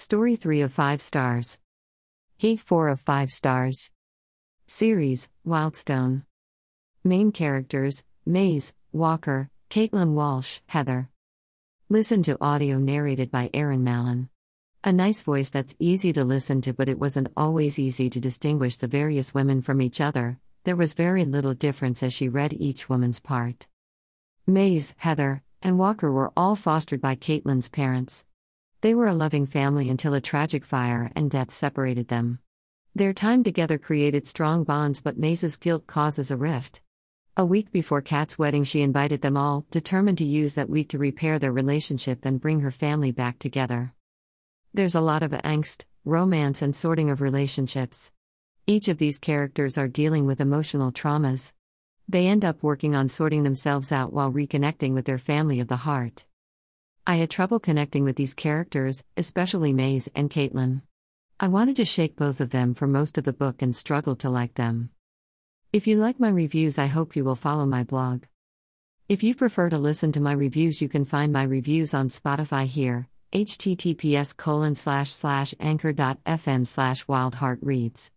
Story 3 of 5 stars. Heat 4 of 5 stars. Series Wildstone. Main characters Maze, Walker, Caitlin Walsh, Heather. Listen to audio narrated by Erin Mallon. A nice voice that's easy to listen to, but it wasn't always easy to distinguish the various women from each other. There was very little difference as she read each woman's part. Maze, Heather, and Walker were all fostered by Caitlin's parents. They were a loving family until a tragic fire and death separated them. Their time together created strong bonds, but Maze's guilt causes a rift. A week before Kat's wedding, she invited them all, determined to use that week to repair their relationship and bring her family back together. There's a lot of angst, romance, and sorting of relationships. Each of these characters are dealing with emotional traumas. They end up working on sorting themselves out while reconnecting with their family of the heart. I had trouble connecting with these characters, especially Maze and Caitlin. I wanted to shake both of them for most of the book and struggled to like them. If you like my reviews, I hope you will follow my blog. If you prefer to listen to my reviews, you can find my reviews on Spotify here, https colon slash slash anchor.fm slash wyldheartreads.